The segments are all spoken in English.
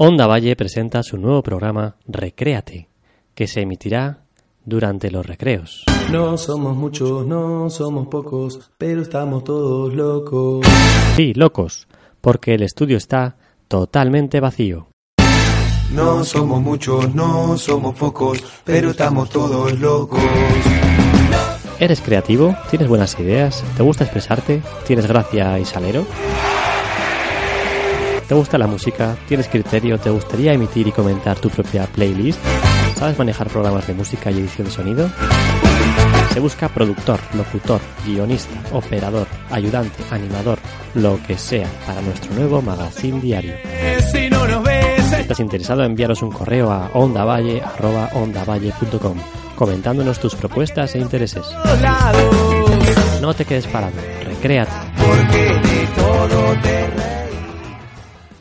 Onda Valle presenta su nuevo programa Recréate, que se emitirá durante los recreos. No somos muchos, no somos pocos, pero estamos todos locos. Sí, locos, porque el estudio está totalmente vacío. No somos muchos, no somos pocos, pero estamos todos locos. ¿Eres creativo? ¿Tienes buenas ideas? ¿Te gusta expresarte? ¿Tienes gracia y salero? ¿Te gusta la música? ¿Tienes criterio? ¿Te gustaría emitir y comentar tu propia playlist? ¿Sabes manejar programas de música y edición de sonido? Se busca productor, locutor, guionista, operador, ayudante, animador, lo que sea para nuestro nuevo magazine diario. Si no nos ves, ¿Estás interesado en enviaros un correo a ondavalle.ondavalle.com comentándonos tus propuestas e intereses? No te quedes parado, recréate. porque de todo te.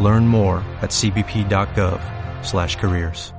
Learn more at cbp.gov/careers.